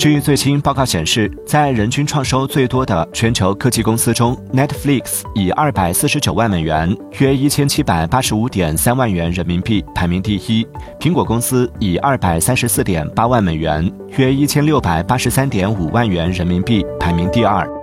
据最新报告显示在人均创收最多的全球科技公司中 netflix 以二百四十九万美元约一千七百八十五点三万元人民币排名第一苹果公司以二百三十四点八万美元约一千六百八十三点五万元人民币排名第二。